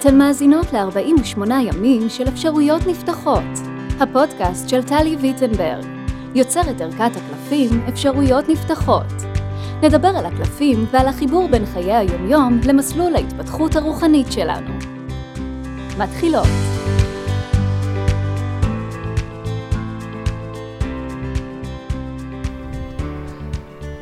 אתן מאזינות ל-48 ימים של אפשרויות נפתחות, הפודקאסט של טלי ויטנברג, יוצרת ערכת הקלפים אפשרויות נפתחות. נדבר על הקלפים ועל החיבור בין חיי היומיום למסלול ההתפתחות הרוחנית שלנו. מתחילות.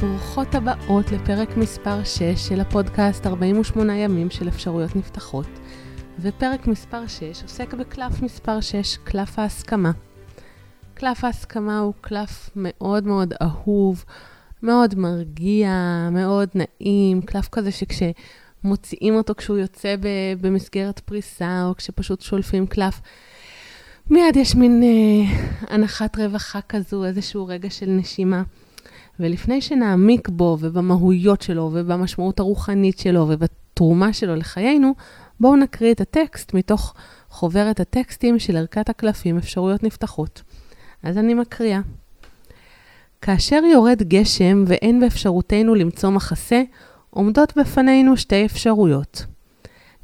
ברוכות הבאות לפרק מספר 6 של הפודקאסט 48 ימים של אפשרויות נפתחות. ופרק מספר 6 עוסק בקלף מספר 6, קלף ההסכמה. קלף ההסכמה הוא קלף מאוד מאוד אהוב, מאוד מרגיע, מאוד נעים, קלף כזה שכשמוציאים אותו כשהוא יוצא במסגרת פריסה, או כשפשוט שולפים קלף, מיד יש מין אה, הנחת רווחה כזו, איזשהו רגע של נשימה. ולפני שנעמיק בו ובמהויות שלו ובמשמעות הרוחנית שלו ובתרומה שלו לחיינו, בואו נקריא את הטקסט מתוך חוברת הטקסטים של ערכת הקלפים אפשרויות נפתחות. אז אני מקריאה. כאשר יורד גשם ואין באפשרותנו למצוא מחסה, עומדות בפנינו שתי אפשרויות.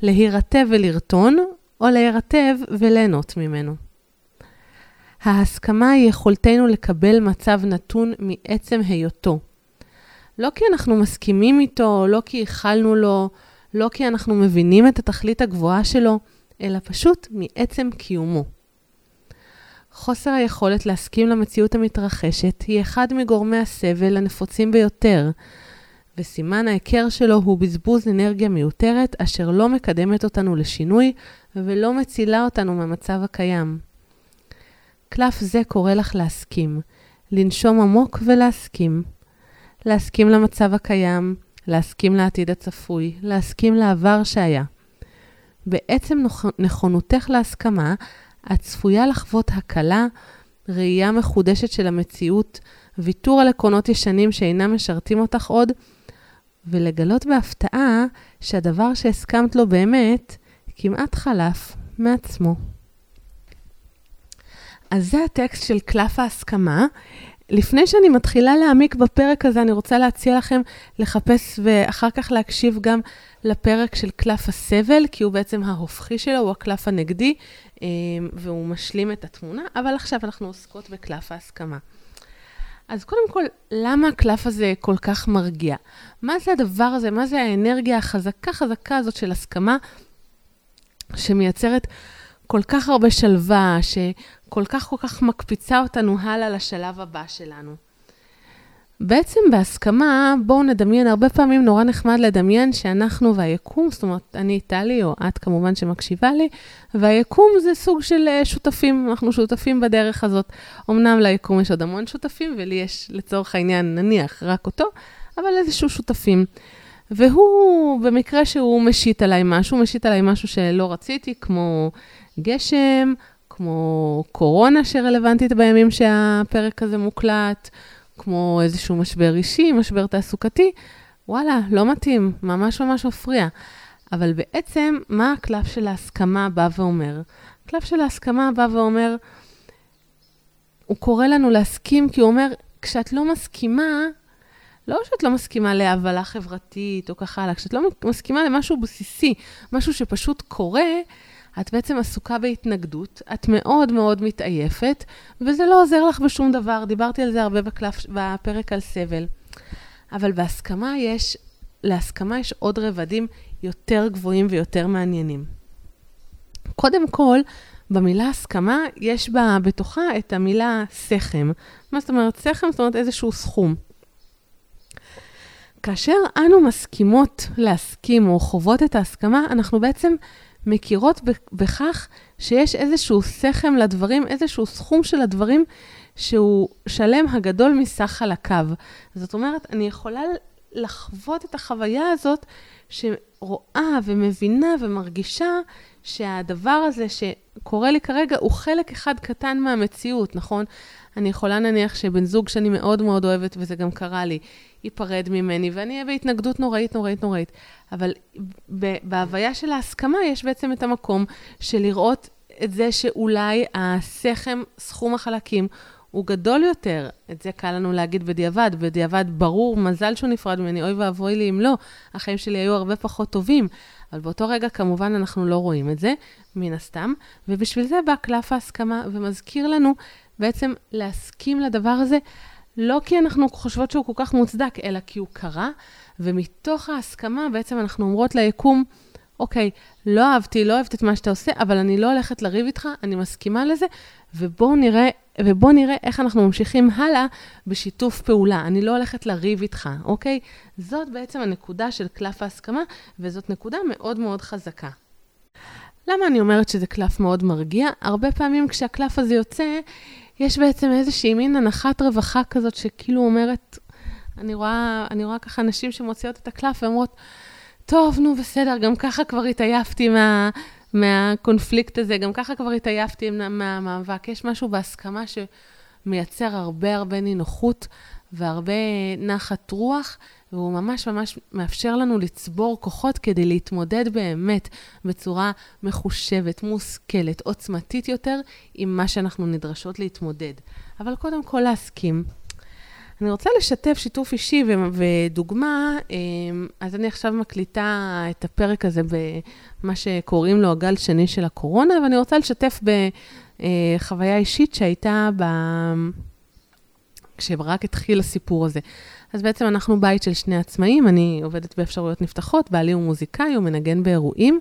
להירטב ולרטון, או להירטב וליהנות ממנו. ההסכמה היא יכולתנו לקבל מצב נתון מעצם היותו. לא כי אנחנו מסכימים איתו, לא כי ייחלנו לו, לא כי אנחנו מבינים את התכלית הגבוהה שלו, אלא פשוט מעצם קיומו. חוסר היכולת להסכים למציאות המתרחשת היא אחד מגורמי הסבל הנפוצים ביותר, וסימן ההיכר שלו הוא בזבוז אנרגיה מיותרת אשר לא מקדמת אותנו לשינוי ולא מצילה אותנו מהמצב הקיים. קלף זה קורא לך להסכים, לנשום עמוק ולהסכים. להסכים למצב הקיים, להסכים לעתיד הצפוי, להסכים לעבר שהיה. בעצם נכונותך להסכמה, את צפויה לחוות הקלה, ראייה מחודשת של המציאות, ויתור על עקרונות ישנים שאינם משרתים אותך עוד, ולגלות בהפתעה שהדבר שהסכמת לו באמת כמעט חלף מעצמו. אז זה הטקסט של קלף ההסכמה. לפני שאני מתחילה להעמיק בפרק הזה, אני רוצה להציע לכם לחפש ואחר כך להקשיב גם לפרק של קלף הסבל, כי הוא בעצם ההופכי שלו, הוא הקלף הנגדי, אה, והוא משלים את התמונה, אבל עכשיו אנחנו עוסקות בקלף ההסכמה. אז קודם כל, למה הקלף הזה כל כך מרגיע? מה זה הדבר הזה? מה זה האנרגיה החזקה חזקה הזאת של הסכמה שמייצרת כל כך הרבה שלווה, שכל כך כל כך מקפיצה אותנו הלאה לשלב הבא שלנו. בעצם בהסכמה, בואו נדמיין, הרבה פעמים נורא נחמד לדמיין שאנחנו והיקום, זאת אומרת, אני טלי, או את כמובן שמקשיבה לי, והיקום זה סוג של אה, שותפים, אנחנו שותפים בדרך הזאת. אמנם ליקום יש עוד המון שותפים, ולי יש לצורך העניין, נניח, רק אותו, אבל איזשהו שותפים. והוא, במקרה שהוא משית עליי משהו, משית עליי משהו שלא רציתי, כמו גשם, כמו קורונה שרלוונטית בימים שהפרק הזה מוקלט, כמו איזשהו משבר אישי, משבר תעסוקתי, וואלה, לא מתאים, ממש ממש מפריע. אבל בעצם, מה הקלף של ההסכמה בא ואומר? הקלף של ההסכמה בא ואומר, הוא קורא לנו להסכים, כי הוא אומר, כשאת לא מסכימה, לא שאת לא מסכימה להבלה חברתית או ככה הלאה, כשאת לא מסכימה למשהו בסיסי, משהו שפשוט קורה, את בעצם עסוקה בהתנגדות, את מאוד מאוד מתעייפת, וזה לא עוזר לך בשום דבר. דיברתי על זה הרבה בקלף, בפרק על סבל. אבל בהסכמה יש, להסכמה יש עוד רבדים יותר גבוהים ויותר מעניינים. קודם כל, במילה הסכמה, יש בה בתוכה את המילה סכם. מה זאת אומרת סכם? זאת אומרת איזשהו סכום. כאשר אנו מסכימות להסכים או חוות את ההסכמה, אנחנו בעצם מכירות בכך שיש איזשהו סכם לדברים, איזשהו סכום של הדברים שהוא שלם הגדול מסך חלקיו. זאת אומרת, אני יכולה לחוות את החוויה הזאת שרואה ומבינה ומרגישה שהדבר הזה שקורה לי כרגע הוא חלק אחד קטן מהמציאות, נכון? אני יכולה נניח שבן זוג שאני מאוד מאוד אוהבת, וזה גם קרה לי, ייפרד ממני, ואני אהיה בהתנגדות נוראית, נוראית, נוראית. אבל בהוויה של ההסכמה יש בעצם את המקום של לראות את זה שאולי הסכם, סכום החלקים, הוא גדול יותר. את זה קל לנו להגיד בדיעבד. בדיעבד ברור, מזל שהוא נפרד ממני, אוי ואבוי לי אם לא. החיים שלי היו הרבה פחות טובים. אבל באותו רגע, כמובן, אנחנו לא רואים את זה, מן הסתם. ובשביל זה בא קלף ההסכמה ומזכיר לנו בעצם להסכים לדבר הזה, לא כי אנחנו חושבות שהוא כל כך מוצדק, אלא כי הוא קרה, ומתוך ההסכמה בעצם אנחנו אומרות ליקום, אוקיי, לא אהבתי, לא אוהבת את מה שאתה עושה, אבל אני לא הולכת לריב איתך, אני מסכימה לזה, ובואו נראה, ובוא נראה איך אנחנו ממשיכים הלאה בשיתוף פעולה. אני לא הולכת לריב איתך, אוקיי? זאת בעצם הנקודה של קלף ההסכמה, וזאת נקודה מאוד מאוד חזקה. למה אני אומרת שזה קלף מאוד מרגיע? הרבה פעמים כשהקלף הזה יוצא, יש בעצם איזושהי מין הנחת רווחה כזאת, שכאילו אומרת, אני רואה, אני רואה ככה נשים שמוציאות את הקלף ואומרות, טוב, נו, בסדר, גם ככה כבר התעייפתי מה, מהקונפליקט הזה, גם ככה כבר התעייפתי מהמאבק. יש משהו בהסכמה שמייצר הרבה הרבה נינוחות והרבה נחת רוח, והוא ממש ממש מאפשר לנו לצבור כוחות כדי להתמודד באמת בצורה מחושבת, מושכלת, עוצמתית יותר, עם מה שאנחנו נדרשות להתמודד. אבל קודם כל להסכים. אני רוצה לשתף שיתוף אישי ודוגמה, אמ, אז אני עכשיו מקליטה את הפרק הזה במה שקוראים לו הגל שני של הקורונה, ואני רוצה לשתף בחוויה אישית שהייתה ב... כשרק התחיל הסיפור הזה. אז בעצם אנחנו בית של שני עצמאים, אני עובדת באפשרויות נפתחות, בעלי הוא מוזיקאי, הוא מנגן באירועים,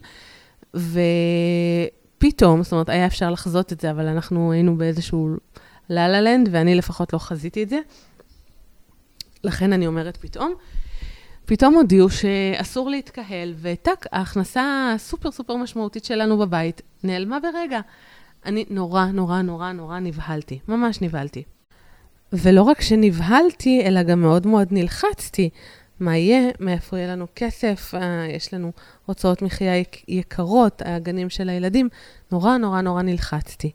ופתאום, זאת אומרת, היה אפשר לחזות את זה, אבל אנחנו היינו באיזשהו לה לנד, ואני לפחות לא חזיתי את זה. לכן אני אומרת פתאום. פתאום הודיעו שאסור להתקהל, וטאק, ההכנסה הסופר סופר משמעותית שלנו בבית נעלמה ברגע. אני נורא, נורא, נורא, נורא נבהלתי, ממש נבהלתי. ולא רק שנבהלתי, אלא גם מאוד מאוד נלחצתי. מה יהיה? מאיפה יהיה לנו כסף? אה, יש לנו הוצאות מחיה יקרות, הגנים של הילדים. נורא, נורא, נורא נלחצתי.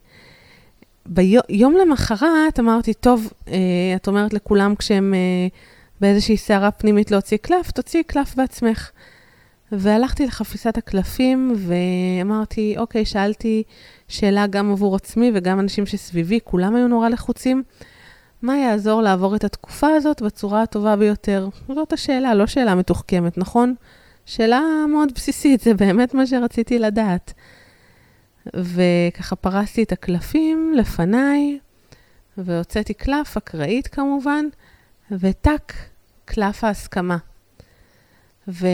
ביום למחרת אמרתי, טוב, אה, את אומרת לכולם כשהם אה, באיזושהי סערה פנימית להוציא קלף, תוציאי קלף בעצמך. והלכתי לחפיסת הקלפים ואמרתי, אוקיי, שאלתי שאלה גם עבור עצמי וגם אנשים שסביבי, כולם היו נורא לחוצים. מה יעזור לעבור את התקופה הזאת בצורה הטובה ביותר? זאת השאלה, לא שאלה מתוחכמת, נכון? שאלה מאוד בסיסית, זה באמת מה שרציתי לדעת. וככה פרסתי את הקלפים לפניי, והוצאתי קלף, אקראית כמובן, וטאק, קלף ההסכמה. ו...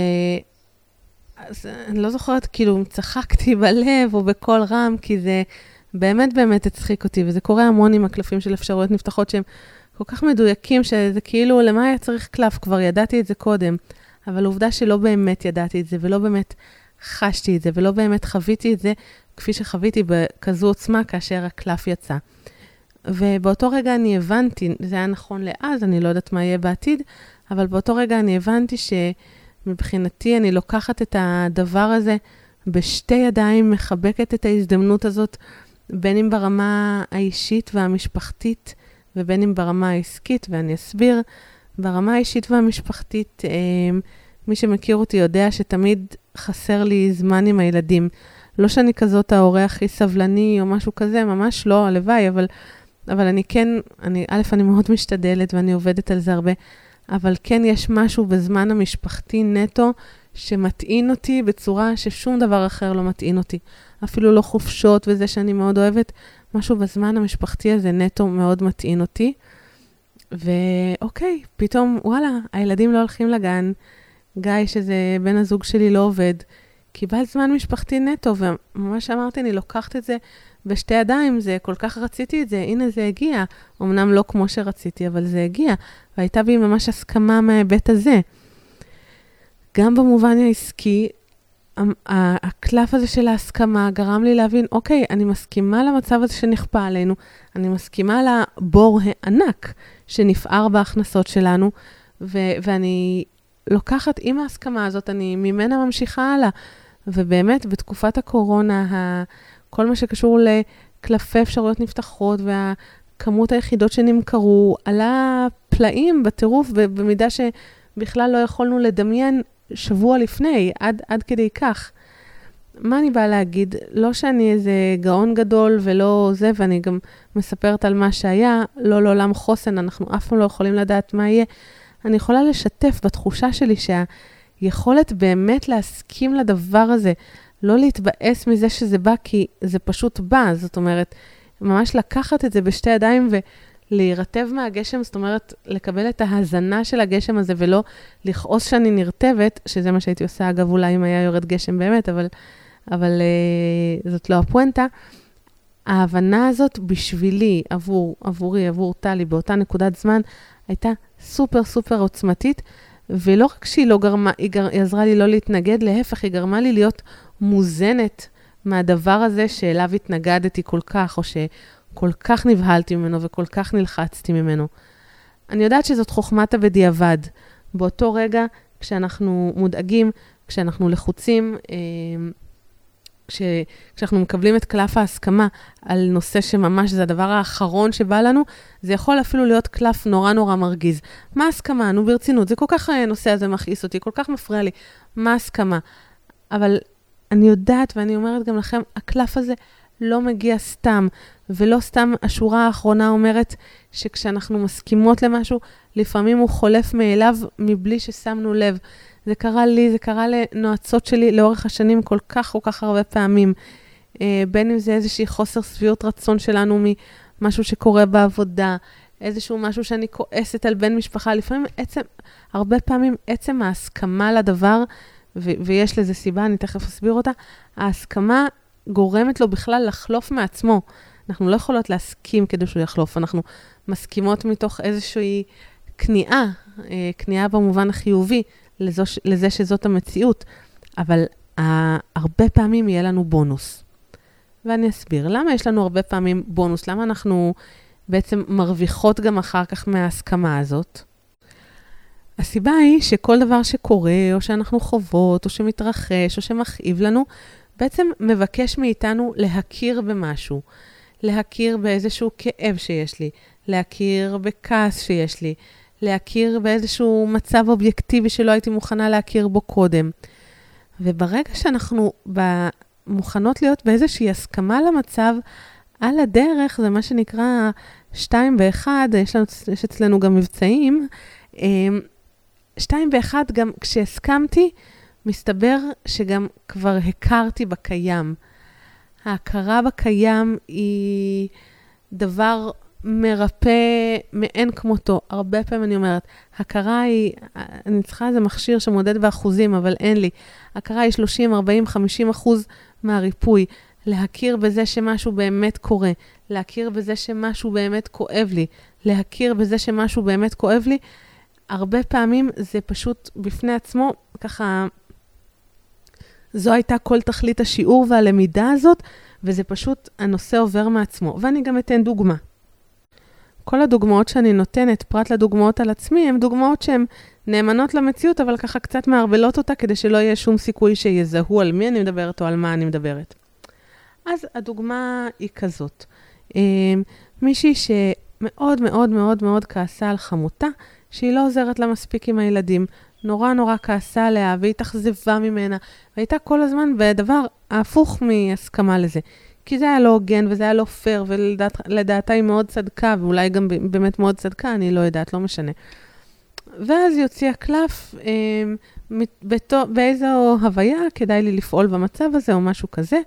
אז אני לא זוכרת, כאילו, אם צחקתי בלב או בקול רם, כי זה באמת באמת הצחיק אותי, וזה קורה המון עם הקלפים של אפשרויות נפתחות שהם כל כך מדויקים, שזה כאילו, למה היה צריך קלף? כבר ידעתי את זה קודם. אבל עובדה שלא באמת ידעתי את זה, ולא באמת חשתי את זה, ולא באמת חוויתי את זה, כפי שחוויתי בכזו עוצמה כאשר הקלף יצא. ובאותו רגע אני הבנתי, זה היה נכון לאז, אני לא יודעת מה יהיה בעתיד, אבל באותו רגע אני הבנתי שמבחינתי אני לוקחת את הדבר הזה בשתי ידיים, מחבקת את ההזדמנות הזאת, בין אם ברמה האישית והמשפחתית, ובין אם ברמה העסקית, ואני אסביר. ברמה האישית והמשפחתית, אה, מי שמכיר אותי יודע שתמיד חסר לי זמן עם הילדים. לא שאני כזאת ההורה הכי סבלני או משהו כזה, ממש לא, הלוואי, אבל, אבל אני כן, אני, א', אני מאוד משתדלת ואני עובדת על זה הרבה, אבל כן יש משהו בזמן המשפחתי נטו שמטעין אותי בצורה ששום דבר אחר לא מטעין אותי. אפילו לא חופשות וזה שאני מאוד אוהבת, משהו בזמן המשפחתי הזה נטו מאוד מטעין אותי. ואוקיי, פתאום, וואלה, הילדים לא הולכים לגן, גיא, שזה בן הזוג שלי, לא עובד. קיבלת זמן משפחתי נטו, וממש אמרתי, אני לוקחת את זה בשתי ידיים, זה, כל כך רציתי את זה, הנה זה הגיע. אמנם לא כמו שרציתי, אבל זה הגיע. והייתה בי ממש הסכמה מההיבט הזה. גם במובן העסקי, הקלף הזה של ההסכמה גרם לי להבין, אוקיי, אני מסכימה למצב הזה שנכפה עלינו, אני מסכימה לבור הענק שנפער בהכנסות שלנו, ו- ואני לוקחת עם ההסכמה הזאת, אני ממנה ממשיכה הלאה. ובאמת, בתקופת הקורונה, כל מה שקשור לקלפי אפשרויות נפתחות והכמות היחידות שנמכרו, עלה פלאים בטירוף, במידה שבכלל לא יכולנו לדמיין שבוע לפני, עד, עד כדי כך. מה אני באה להגיד? לא שאני איזה גאון גדול ולא זה, ואני גם מספרת על מה שהיה, לא לעולם חוסן, אנחנו אף פעם לא יכולים לדעת מה יהיה. אני יכולה לשתף בתחושה שלי שהיכולת באמת להסכים לדבר הזה, לא להתבאס מזה שזה בא, כי זה פשוט בא. זאת אומרת, ממש לקחת את זה בשתי ידיים ולהירטב מהגשם, זאת אומרת, לקבל את ההזנה של הגשם הזה ולא לכעוס שאני נרטבת, שזה מה שהייתי עושה, אגב, אולי אם היה יורד גשם באמת, אבל, אבל uh, זאת לא הפואנטה. ההבנה הזאת בשבילי, עבור, עבורי, עבור טלי, באותה נקודת זמן, הייתה סופר סופר עוצמתית, ולא רק שהיא לא גרמה, היא, גר, היא עזרה לי לא להתנגד, להפך, היא גרמה לי להיות מוזנת מהדבר הזה שאליו התנגדתי כל כך, או שכל כך נבהלתי ממנו וכל כך נלחצתי ממנו. אני יודעת שזאת חוכמת הבדיעבד. באותו רגע, כשאנחנו מודאגים, כשאנחנו לחוצים, אה, כש, כשאנחנו מקבלים את קלף ההסכמה על נושא שממש זה הדבר האחרון שבא לנו, זה יכול אפילו להיות קלף נורא נורא מרגיז. מה הסכמה? נו, ברצינות, זה כל כך, הנושא אה, הזה מכעיס אותי, כל כך מפריע לי. מה הסכמה? אבל אני יודעת, ואני אומרת גם לכם, הקלף הזה לא מגיע סתם, ולא סתם השורה האחרונה אומרת שכשאנחנו מסכימות למשהו, לפעמים הוא חולף מאליו מבלי ששמנו לב. זה קרה לי, זה קרה לנועצות שלי לאורך השנים כל כך כל כך הרבה פעמים. אה, בין אם זה איזושהי חוסר שביעות רצון שלנו ממשהו שקורה בעבודה, איזשהו משהו שאני כועסת על בן משפחה, לפעמים עצם, הרבה פעמים עצם ההסכמה לדבר, ו- ויש לזה סיבה, אני תכף אסביר אותה, ההסכמה גורמת לו בכלל לחלוף מעצמו. אנחנו לא יכולות להסכים כדי שהוא יחלוף, אנחנו מסכימות מתוך איזושהי כניעה, אה, כניעה במובן החיובי, לזו, לזה שזאת המציאות, אבל uh, הרבה פעמים יהיה לנו בונוס. ואני אסביר. למה יש לנו הרבה פעמים בונוס? למה אנחנו בעצם מרוויחות גם אחר כך מההסכמה הזאת? הסיבה היא שכל דבר שקורה, או שאנחנו חוות, או שמתרחש, או שמכאיב לנו, בעצם מבקש מאיתנו להכיר במשהו. להכיר באיזשהו כאב שיש לי, להכיר בכעס שיש לי, להכיר באיזשהו מצב אובייקטיבי שלא הייתי מוכנה להכיר בו קודם. וברגע שאנחנו מוכנות להיות באיזושהי הסכמה למצב, על הדרך, זה מה שנקרא שתיים באחד, יש, לנו, יש אצלנו גם מבצעים. אמ, שתיים באחד, גם כשהסכמתי, מסתבר שגם כבר הכרתי בקיים. ההכרה בקיים היא דבר מרפא מאין כמותו. הרבה פעמים אני אומרת, הכרה היא, אני צריכה איזה מכשיר שמודד באחוזים, אבל אין לי. הכרה היא 30, 40, 50 אחוז מהריפוי. להכיר בזה שמשהו באמת קורה, להכיר בזה שמשהו באמת כואב לי, להכיר בזה שמשהו באמת כואב לי, הרבה פעמים זה פשוט בפני עצמו, ככה, זו הייתה כל תכלית השיעור והלמידה הזאת, וזה פשוט, הנושא עובר מעצמו. ואני גם אתן דוגמה. כל הדוגמאות שאני נותנת, פרט לדוגמאות על עצמי, הן דוגמאות שהן נאמנות למציאות, אבל ככה קצת מערבלות אותה כדי שלא יהיה שום סיכוי שיזהו על מי אני מדברת או על מה אני מדברת. אז הדוגמה היא כזאת. אמ, מישהי שמאוד מאוד מאוד מאוד כעסה על חמותה, שהיא לא עוזרת לה מספיק עם הילדים. נורא נורא כעסה עליה והתאכזבה ממנה, והייתה כל הזמן בדבר ההפוך מהסכמה לזה. כי זה היה לא הוגן וזה היה לא פייר, ולדעתה היא מאוד צדקה, ואולי גם באמת מאוד צדקה, אני לא יודעת, לא משנה. ואז היא הוציאה קלף, אה, בתו, באיזו הוויה כדאי לי לפעול במצב הזה, או משהו כזה,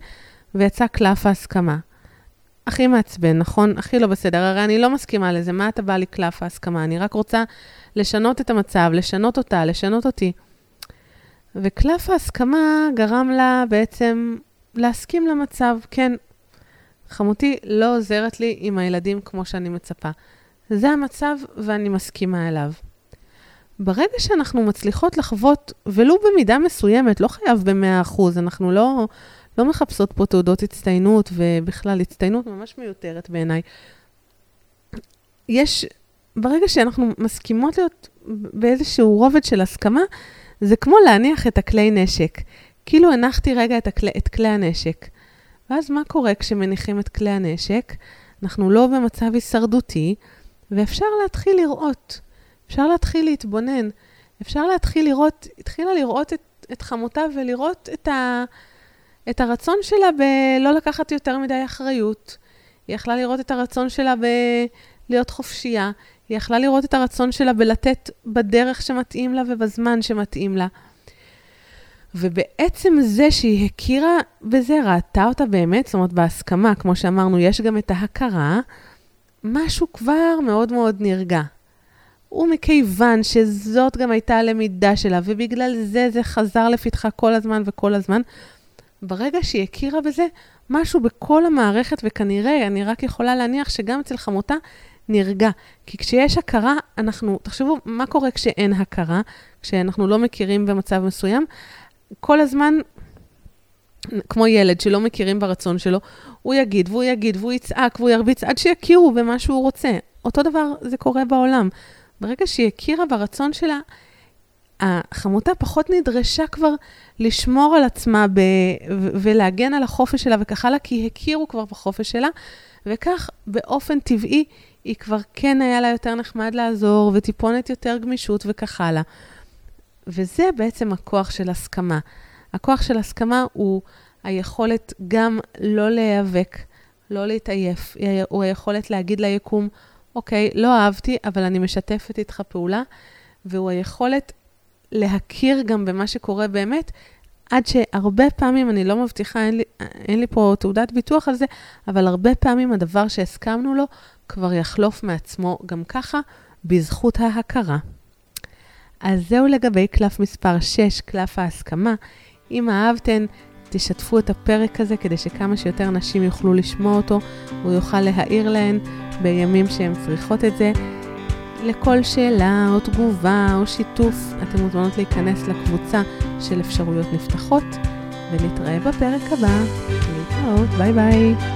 ויצא קלף ההסכמה. הכי מעצבן, נכון? הכי לא בסדר. הרי אני לא מסכימה לזה, מה אתה בא לי קלף ההסכמה? אני רק רוצה לשנות את המצב, לשנות אותה, לשנות אותי. וקלף ההסכמה גרם לה בעצם להסכים למצב. כן, חמותי לא עוזרת לי עם הילדים כמו שאני מצפה. זה המצב ואני מסכימה אליו. ברגע שאנחנו מצליחות לחוות, ולו במידה מסוימת, לא חייב ב-100%, אנחנו לא, לא מחפשות פה תעודות הצטיינות, ובכלל, הצטיינות ממש מיותרת בעיניי. יש, ברגע שאנחנו מסכימות להיות באיזשהו רובד של הסכמה, זה כמו להניח את הכלי נשק. כאילו הנחתי רגע את, הכלי, את כלי הנשק. ואז מה קורה כשמניחים את כלי הנשק? אנחנו לא במצב הישרדותי, ואפשר להתחיל לראות. אפשר להתחיל להתבונן. אפשר להתחיל לראות, התחילה לראות את, את חמותה ולראות את, ה, את הרצון שלה בלא לקחת יותר מדי אחריות. היא יכלה לראות את הרצון שלה בלהיות חופשייה. היא יכלה לראות את הרצון שלה בלתת בדרך שמתאים לה ובזמן שמתאים לה. ובעצם זה שהיא הכירה בזה, ראתה אותה באמת, זאת אומרת, בהסכמה, כמו שאמרנו, יש גם את ההכרה, משהו כבר מאוד מאוד נרגע. ומכיוון שזאת גם הייתה הלמידה שלה, ובגלל זה זה חזר לפתחה כל הזמן וכל הזמן, ברגע שהיא הכירה בזה, משהו בכל המערכת, וכנראה, אני רק יכולה להניח שגם אצל חמותה, נרגע. כי כשיש הכרה, אנחנו, תחשבו, מה קורה כשאין הכרה, כשאנחנו לא מכירים במצב מסוים? כל הזמן, כמו ילד שלא מכירים ברצון שלו, הוא יגיד והוא יגיד והוא יצעק והוא ירביץ עד שיכירו במה שהוא רוצה. אותו דבר זה קורה בעולם. ברגע שהיא הכירה ברצון שלה, החמותה פחות נדרשה כבר לשמור על עצמה ב- ו- ולהגן על החופש שלה וכך הלאה, כי הכירו כבר בחופש שלה, וכך באופן טבעי היא כבר כן היה לה יותר נחמד לעזור, וטיפונת יותר גמישות וכך הלאה. וזה בעצם הכוח של הסכמה. הכוח של הסכמה הוא היכולת גם לא להיאבק, לא להתעייף, הוא היכולת להגיד ליקום, אוקיי, לא אהבתי, אבל אני משתפת איתך פעולה, והוא היכולת להכיר גם במה שקורה באמת, עד שהרבה פעמים, אני לא מבטיחה, אין לי, אין לי פה תעודת ביטוח על זה, אבל הרבה פעמים הדבר שהסכמנו לו כבר יחלוף מעצמו גם ככה, בזכות ההכרה. אז זהו לגבי קלף מספר 6, קלף ההסכמה. אם אהבתן, תשתפו את הפרק הזה כדי שכמה שיותר נשים יוכלו לשמוע אותו, והוא יוכל להעיר להן בימים שהן צריכות את זה. לכל שאלה או תגובה או שיתוף, אתן מוזמנות להיכנס לקבוצה של אפשרויות נפתחות, ונתראה בפרק הבא. להתראות, ביי ביי.